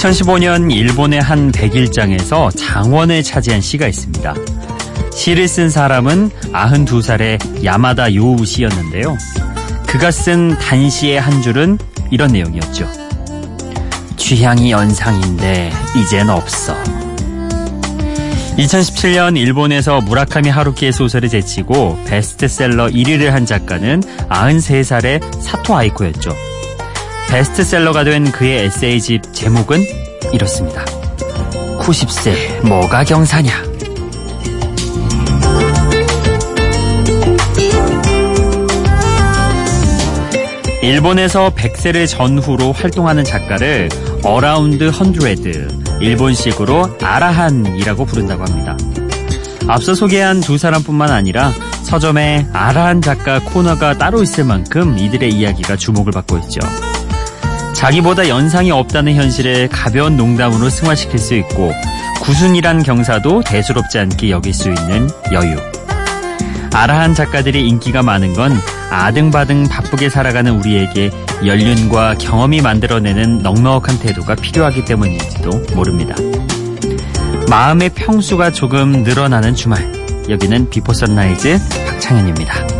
2015년 일본의 한 백일장에서 장원을 차지한 시가 있습니다. 시를 쓴 사람은 92살의 야마다 요우 씨였는데요. 그가 쓴 단시의 한 줄은 이런 내용이었죠. 취향이 연상인데 이젠 없어. 2017년 일본에서 무라카미 하루키의 소설을 제치고 베스트셀러 1위를 한 작가는 93살의 사토 아이코였죠. 베스트셀러가 된 그의 에세이집 제목은 이렇습니다. 90세 뭐가 경사냐? 일본에서 100세를 전후로 활동하는 작가를 around hundred, 일본식으로 아라한이라고 부른다고 합니다. 앞서 소개한 두 사람뿐만 아니라 서점에 아라한 작가 코너가 따로 있을 만큼 이들의 이야기가 주목을 받고 있죠. 자기보다 연상이 없다는 현실을 가벼운 농담으로 승화시킬 수 있고 구순이란 경사도 대수롭지 않게 여길 수 있는 여유. 아라한 작가들이 인기가 많은 건 아등바등 바쁘게 살아가는 우리에게 연륜과 경험이 만들어내는 넉넉한 태도가 필요하기 때문인지도 모릅니다. 마음의 평수가 조금 늘어나는 주말. 여기는 비포 선라이즈 박창현입니다.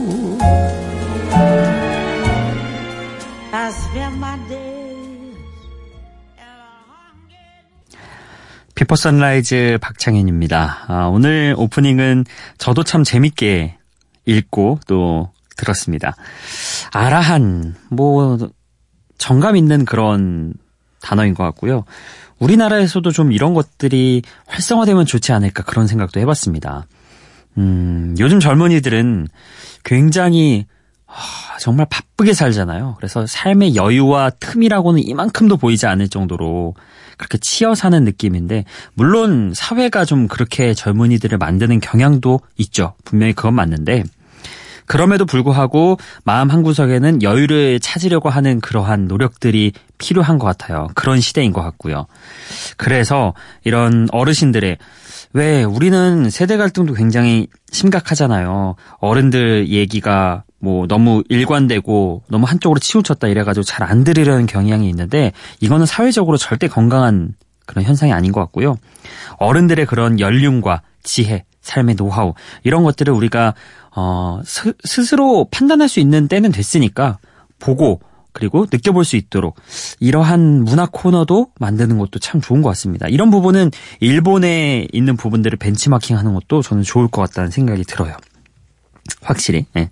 비포 선라이즈 박창현입니다. 아, 오늘 오프닝은 저도 참 재밌게 읽고 또 들었습니다. 아라한, 뭐, 정감 있는 그런 단어인 것 같고요. 우리나라에서도 좀 이런 것들이 활성화되면 좋지 않을까 그런 생각도 해봤습니다. 음, 요즘 젊은이들은 굉장히 아, 정말 바쁘게 살잖아요. 그래서 삶의 여유와 틈이라고는 이만큼도 보이지 않을 정도로 그렇게 치여 사는 느낌인데 물론 사회가 좀 그렇게 젊은이들을 만드는 경향도 있죠. 분명히 그건 맞는데 그럼에도 불구하고 마음 한구석에는 여유를 찾으려고 하는 그러한 노력들이 필요한 것 같아요. 그런 시대인 것 같고요. 그래서 이런 어르신들의 왜 우리는 세대 갈등도 굉장히 심각하잖아요. 어른들 얘기가 뭐 너무 일관되고 너무 한쪽으로 치우쳤다 이래가지고 잘 안 들으려는 경향이 있는데 이거는 사회적으로 절대 건강한 그런 현상이 아닌 것 같고요. 어른들의 그런 연륜과 지혜, 삶의 노하우 이런 것들을 우리가 어, 스, 스스로 판단할 수 있는 때는 됐으니까 보고 그리고 느껴볼 수 있도록 이러한 문화 코너도 만드는 것도 참 좋은 것 같습니다. 이런 부분은 일본에 있는 부분들을 벤치마킹 하는 것도 저는 좋을 것 같다는 생각이 들어요. 확실히. 네.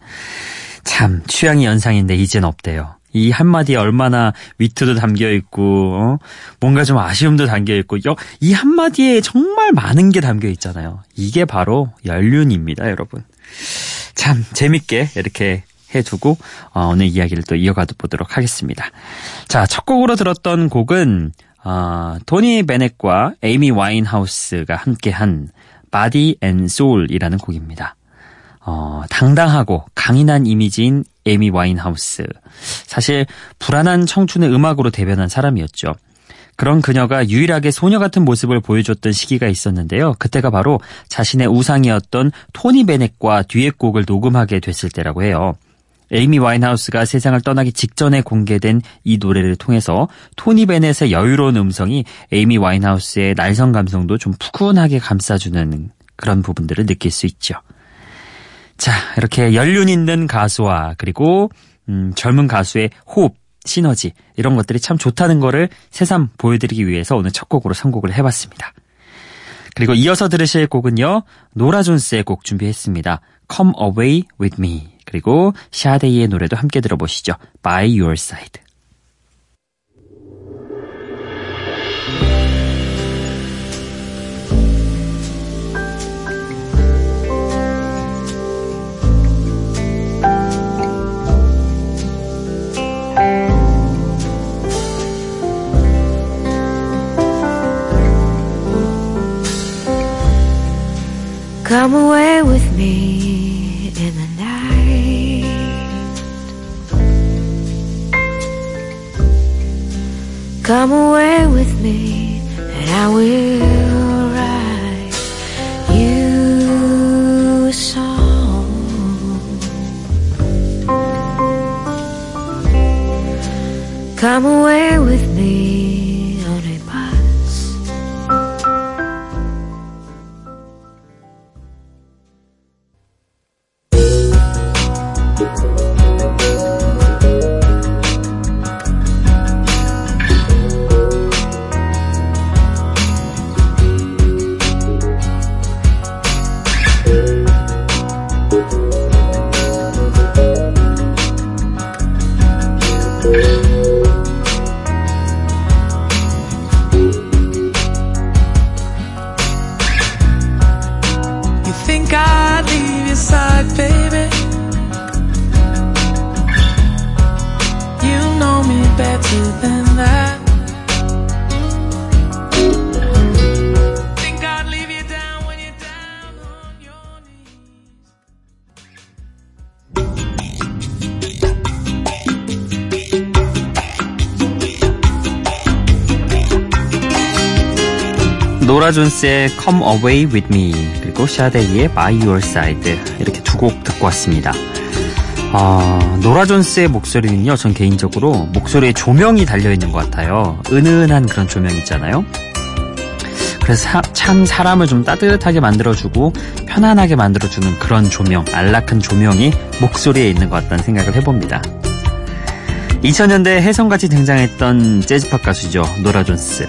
참 취향이 연상인데 이젠 없대요. 이 한마디에 얼마나 위트도 담겨 있고 어? 뭔가 좀 아쉬움도 담겨 있고 이 한마디에 정말 많은 게 담겨 있잖아요. 이게 바로 연륜입니다, 여러분. 참 재밌게 이렇게 해두고 어, 오늘 이야기를 또 이어가 보도록 하겠습니다. 자, 첫 곡으로 들었던 곡은 어, 토니 베넷과 에이미 와인하우스가 함께한 Body and Soul이라는 곡입니다. 어, 당당하고 강인한 이미지인 에이미 와인하우스. 사실 불안한 청춘의 음악으로 대변한 사람이었죠. 그런 그녀가 유일하게 소녀 같은 모습을 보여줬던 시기가 있었는데요. 그때가 바로 자신의 우상이었던 토니 베넷과 듀엣곡을 녹음하게 됐을 때라고 해요. 에이미 와인하우스가 세상을 떠나기 직전에 공개된 이 노래를 통해서 토니 베넷의 여유로운 음성이 에이미 와인하우스의 날성 감성도 좀 푸근하게 감싸주는 그런 부분들을 느낄 수 있죠. 자, 이렇게 연륜 있는 가수와 그리고 음, 젊은 가수의 호흡, 시너지 이런 것들이 참 좋다는 거를 새삼 보여드리기 위해서 오늘 첫 곡으로 선곡을 해봤습니다. 그리고 이어서 들으실 곡은요. 노라 존스의 곡 준비했습니다. Come Away With Me 그리고 샤데이의 노래도 함께 들어보시죠. By Your Side 노라 존스의 Come Away With Me 그리고 샤데이의 By Your Side 이렇게 두 곡 듣고 왔습니다. 아, 노라 존스의 목소리는요, 전 개인적으로 목소리에 조명이 달려있는 것 같아요. 은은한 그런 조명 있잖아요. 그래서 사- 참 사람을 좀 따뜻하게 만들어주고 편안하게 만들어주는 그런 조명, 안락한 조명이 목소리에 있는 것 같다는 생각을 해봅니다. 2000년대 혜성같이 등장했던 재즈팝 가수죠, 노라 존스.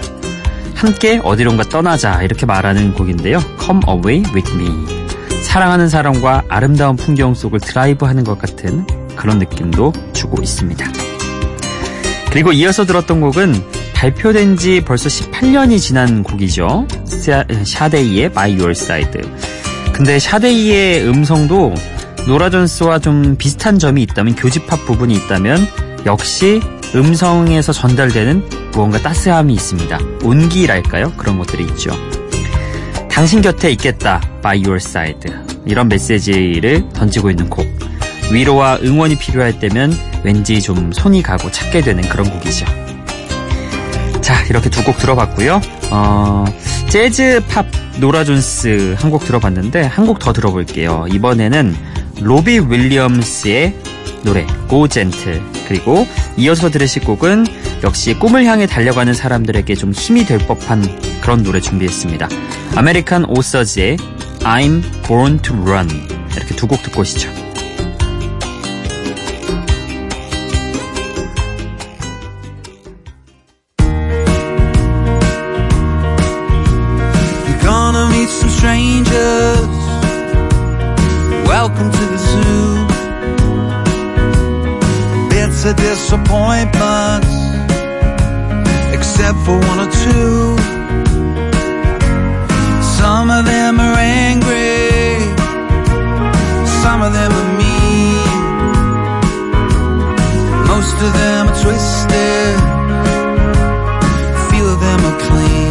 함께 어디론가 떠나자 이렇게 말하는 곡인데요. Come Away With Me. 사랑하는 사람과 아름다운 풍경 속을 드라이브하는 것 같은 그런 느낌도 주고 있습니다. 그리고 이어서 들었던 곡은 발표된 지 벌써 18년이 지난 곡이죠. 샤- 샤데이의 By Your Side. 근데 샤데이의 음성도 노라 존스와 좀 비슷한 점이 있다면 교집합 부분이 있다면 역시 음성에서 전달되는 무언가 따스함이 있습니다. 온기랄까요? 그런 것들이 있죠. 당신 곁에 있겠다. By your side. 이런 메시지를 던지고 있는 곡. 위로와 응원이 필요할 때면 왠지 좀 손이 가고 찾게 되는 그런 곡이죠. 자, 이렇게 두 곡 들어봤고요. 어, 재즈 팝 노라 존스 한 곡 들어봤는데 한 곡 더 들어볼게요. 이번에는 로비 윌리엄스의 노래 Go Gentle 그리고 이어서 들으실 곡은 역시 꿈을 향해 달려가는 사람들에게 좀 힘이 될 법한 그런 노래 준비했습니다. 아메리칸 오서즈의 I'm Born to Run 이렇게 두 곡 듣고 오시죠. Of disappointments, except for one or two. Some of them are angry, some of them are mean. Most of them are twisted, few of them are clean.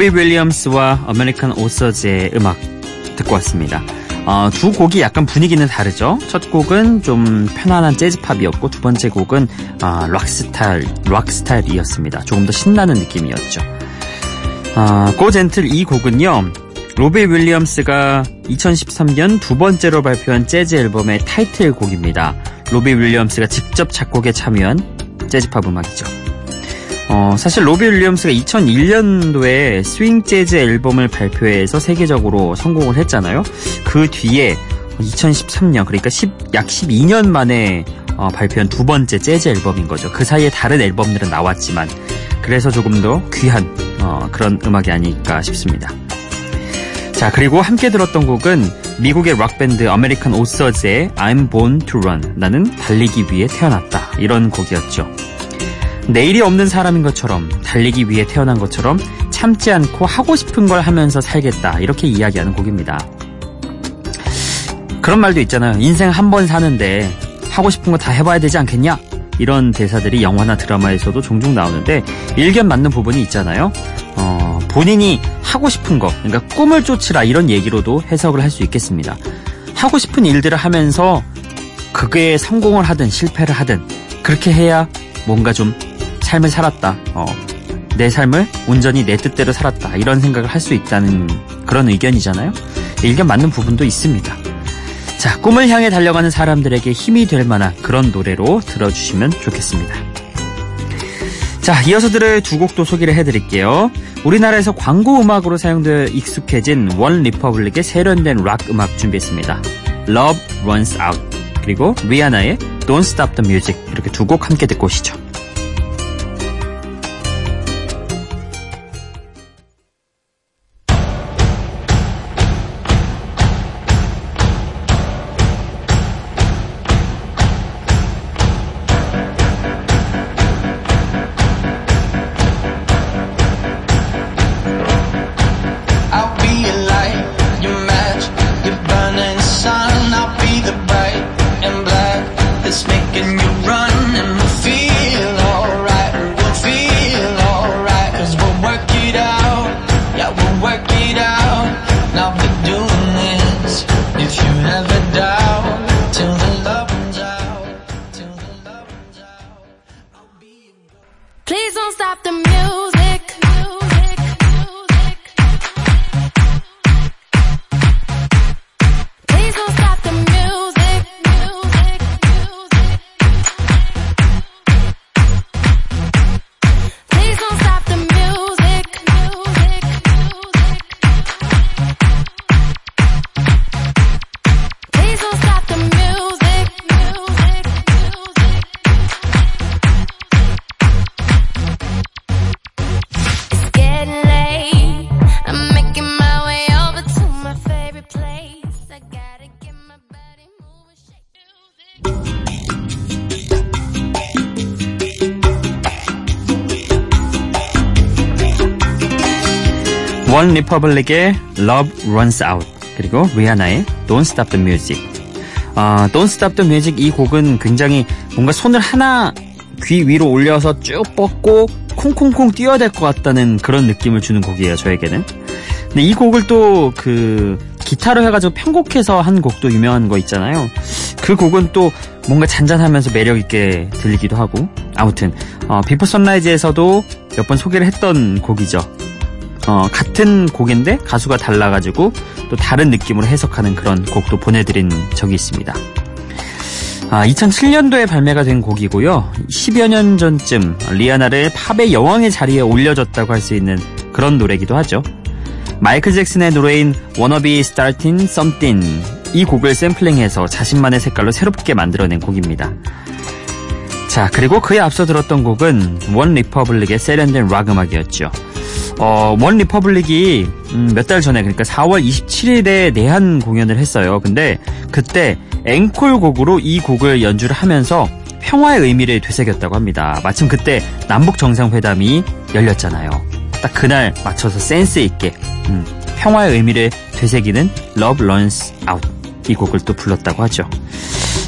로비 윌리엄스와 아메리칸 오서즈의 음악 듣고 왔습니다. 어, 두 곡이 약간 분위기는 다르죠. 첫 곡은 좀 편안한 재즈팝이었고 두 번째 곡은 아, 락스타일, 락스타일이었습니다. 조금 더 신나는 느낌이었죠. 아, Go Gentle 이 곡은요. 로비 윌리엄스가 2013년 두 번째로 발표한 재즈 앨범의 타이틀곡입니다. 로비 윌리엄스가 직접 작곡에 참여한 재즈팝 음악이죠. 어, 사실 로비 윌리엄스가 2001년도에 스윙 재즈 앨범을 발표해서 세계적으로 성공을 했잖아요. 그 뒤에 2013년 그러니까 10, 약 12년 만에 어, 발표한 두 번째 재즈 앨범인 거죠. 그 사이에 다른 앨범들은 나왔지만 그래서 조금 더 귀한 어, 그런 음악이 아닐까 싶습니다. 자 그리고 함께 들었던 곡은 미국의 락밴드 아메리칸 오서즈의 I'm Born to Run 나는 달리기 위해 태어났다 이런 곡이었죠. 내일이 없는 사람인 것처럼 달리기 위해 태어난 것처럼 참지 않고 하고 싶은 걸 하면서 살겠다 이렇게 이야기하는 곡입니다. 그런 말도 있잖아요. 인생 한 번 사는데 하고 싶은 거 다 해봐야 되지 않겠냐? 이런 대사들이 영화나 드라마에서도 종종 나오는데 일견 맞는 부분이 있잖아요. 어, 본인이 하고 싶은 거, 그러니까 꿈을 쫓으라 이런 얘기로도 해석을 할 수 있겠습니다. 하고 싶은 일들을 하면서 그게 성공을 하든 실패를 하든 그렇게 해야 뭔가 좀 삶을 살았다. 어, 내 삶을 온전히 내 뜻대로 살았다. 이런 생각을 할 수 있다는 그런 의견이잖아요. 일견 맞는 부분도 있습니다. 자, 꿈을 향해 달려가는 사람들에게 힘이 될 만한 그런 노래로 들어주시면 좋겠습니다. 자, 이어서 들을 두 곡도 소개를 해드릴게요. 우리나라에서 광고 음악으로 사용되어 익숙해진 원 리퍼블릭의 세련된 락 음악 준비했습니다. Love Runs Out 그리고 리아나의 Don't Stop the Music 이렇게 두 곡 함께 듣고 오시죠. 원 리퍼블릭의 Love Runs Out 그리고 리아나의 Don't Stop the Music. 아, Don't Stop the Music 이 곡은 굉장히 뭔가 손을 하나 귀 위로 올려서 쭉 뻗고 콩콩콩 뛰어야 될 것 같다는 그런 느낌을 주는 곡이에요 저에게는. 근데 이 곡을 또 그 기타로 해가지고 편곡해서 한 곡도 유명한 거 있잖아요. 그 곡은 또 뭔가 잔잔하면서 매력 있게 들리기도 하고 아무튼 어, 비포 선라이즈에서도 몇 번 소개를 했던 곡이죠. 어, 같은 곡인데 가수가 달라가지고 또 다른 느낌으로 해석하는 그런 곡도 보내드린 적이 있습니다. 아, 2007년도에 발매가 된 곡이고요. 10여 년 전쯤 리아나를 팝의 여왕의 자리에 올려줬다고 할 수 있는 그런 노래기도 하죠. 마이클 잭슨의 노래인 Wanna Be Starting Something 이 곡을 샘플링해서 자신만의 색깔로 새롭게 만들어낸 곡입니다. 자, 그리고 그에 앞서 들었던 곡은 원 리퍼블릭의 세련된 락 음악이었죠. 어, 원 리퍼블릭이 음, 몇 달 전에 그러니까 4월 27일에 내한 공연을 했어요. 근데 그때 앵콜곡으로 이 곡을 연주를 하면서 평화의 의미를 되새겼다고 합니다. 마침 그때 남북 정상회담이 열렸잖아요. 딱 그날 맞춰서 센스 있게 음, 평화의 의미를 되새기는 Love Runs Out 이 곡을 또 불렀다고 하죠.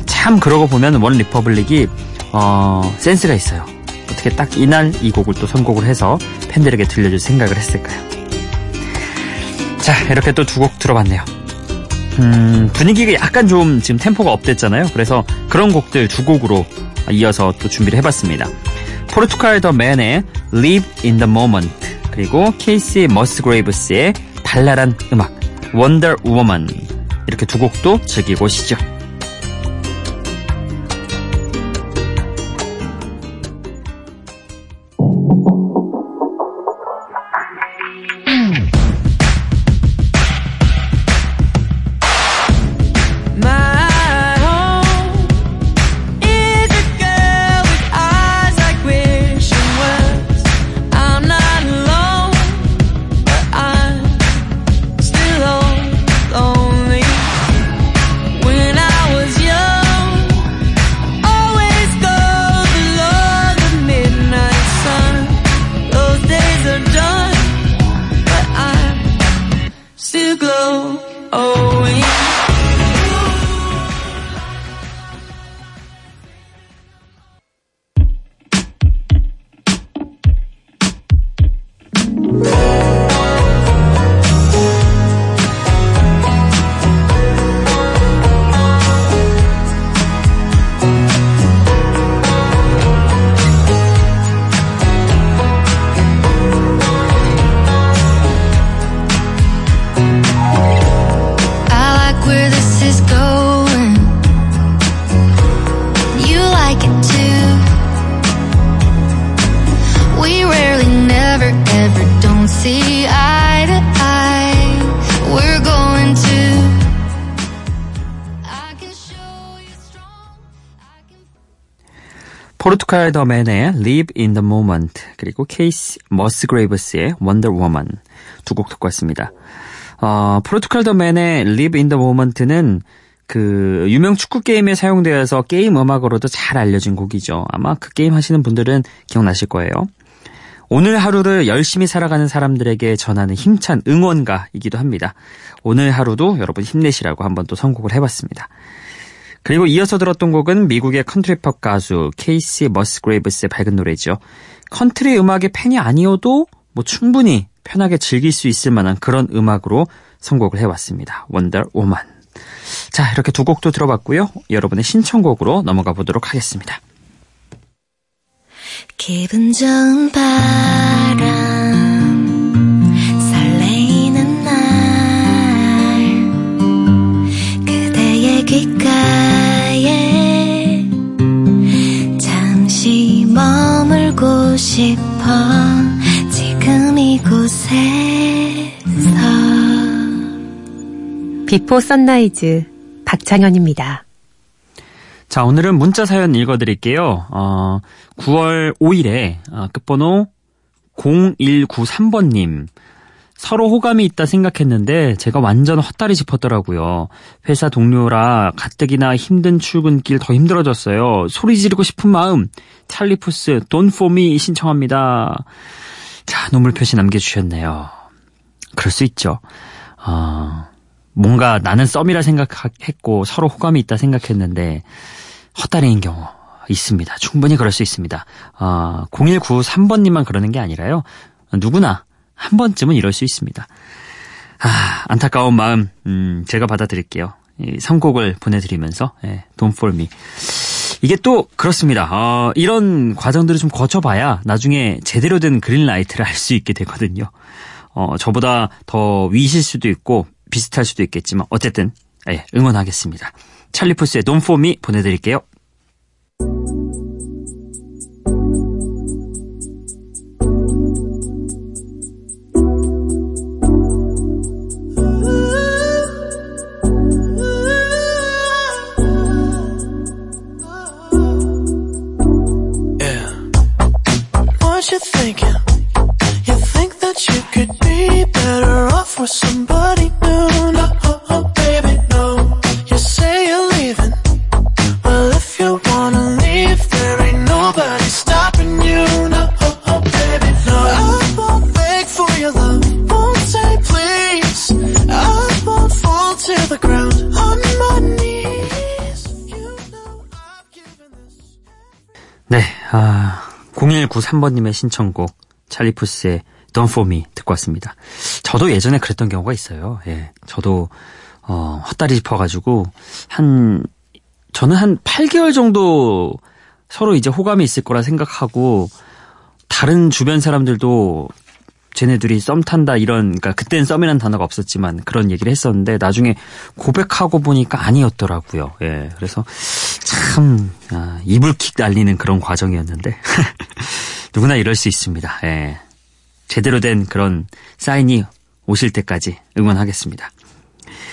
참 그러고 보면 원 리퍼블릭이 어, 센스가 있어요. 어떻게 딱 이날 이 곡을 또 선곡을 해서 팬들에게 들려줄 생각을 했을까요? 자, 이렇게 또 두 곡 들어봤네요. 음, 분위기가 약간 좀 지금 템포가 up됐잖아요. 그래서 그런 곡들 두 곡으로 이어서 또 준비를 해봤습니다. 포르투갈 더 맨의 Live in the Moment 그리고 케이시 머스그레이브스의 발랄한 음악 Wonder Woman 이렇게 두 곡도 즐기고 오시죠. 포르투갈 더 맨의 Live in the Moment 그리고 케이시 머스그레이브스의 Wonder Woman 두 곡 듣고 왔습니다. 어, 포르투갈 더 맨의 Live in the Moment는 그 유명 축구 게임에 사용되어서 게임 음악으로도 잘 알려진 곡이죠. 아마 그 게임 하시는 분들은 기억나실 거예요. 오늘 하루를 열심히 살아가는 사람들에게 전하는 힘찬 응원가이기도 합니다. 오늘 하루도 여러분 힘내시라고 한번 또 선곡을 해봤습니다. 그리고 이어서 들었던 곡은 미국의 컨트리팝 가수 케이시 머스그레이브스의 밝은 노래죠. 컨트리 음악의 팬이 아니어도 뭐 충분히 편하게 즐길 수 있을 만한 그런 음악으로 선곡을 해왔습니다. Wonder Woman. 자, 이렇게 두 곡도 들어봤고요. 여러분의 신청곡으로 넘어가 보도록 하겠습니다. 기분 좋은 바 비포 선라이즈 박창현입니다. 자, 오늘은 문자 사연 읽어드릴게요. 어, 9월 5일에 어, 끝번호 0193번님. 서로 호감이 있다 생각했는데 제가 완전 헛다리 짚었더라고요. 회사 동료라 가뜩이나 힘든 출근길 더 힘들어졌어요. 소리 지르고 싶은 마음. 찰리푸스 For Me 신청합니다. 자, 눈물 표시 남겨주셨네요. 그럴 수 있죠. 어, 뭔가 나는 썸이라 생각했고 서로 호감이 있다 생각했는데 헛다리인 경우 있습니다. 충분히 그럴 수 있습니다. 어, 0193번님만 그러는 게 아니라요. 누구나 한 번쯤은 이럴 수 있습니다. 아, 안타까운 마음, 음, 제가 받아드릴게요. 이 선곡을 보내드리면서, 예, Don't For Me. 이게 또 그렇습니다. 어, 이런 과정들을 좀 거쳐봐야 나중에 제대로 된 그린라이트를 알 수 있게 되거든요. 어, 저보다 더 위실 수도 있고 비슷할 수도 있겠지만 어쨌든 예, 응원하겠습니다. 찰리푸스의 Me 보내드릴게요. 네, 아, 0193번님의 신청곡 찰리푸스의 Don't For Me 듣고 왔습니다. 저도 예전에 그랬던 경우가 있어요. 예, 저도 어, 헛다리 짚어가지고 한 저는 한 8개월 정도 서로 이제 호감이 있을 거라 생각하고 다른 주변 사람들도 쟤네들이 썸 탄다 이런 그러니까 그땐 썸이라는 단어가 없었지만 그런 얘기를 했었는데 나중에 고백하고 보니까 아니었더라고요. 예. 그래서 참 아, 이불킥 날리는 그런 과정이었는데 누구나 이럴 수 있습니다. 예. 제대로 된 그런 사인이 오실 때까지 응원하겠습니다.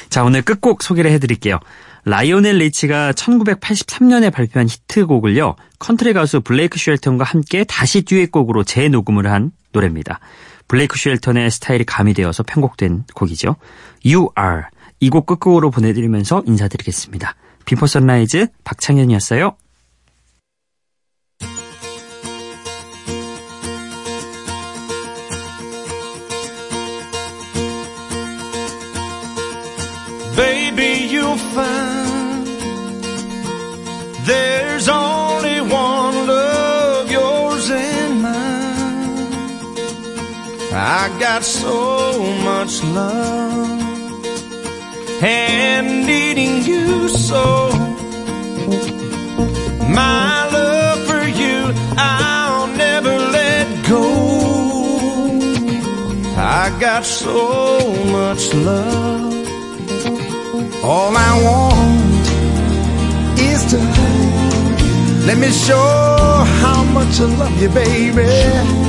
자, 오늘 끝곡 소개를 해드릴게요. 라이오넬 리치가 1983년에 발표한 히트곡을요, 컨트리 가수 블레이크 쉘턴과 함께 다시 듀엣곡으로 재녹음을 한 노래입니다. 블레이크 쉘턴의 스타일이 가미되어서 편곡된 곡이죠. You Are. 이 곡 끝곡으로 보내드리면서 인사드리겠습니다. 비포 선라이즈 박창현이었어요. Baby, you'll find there's only I got so much love and needing you so. My love for you, I'll never let go. I got so much love. All I want is to let me show how much I love you, baby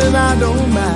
and I don't mind.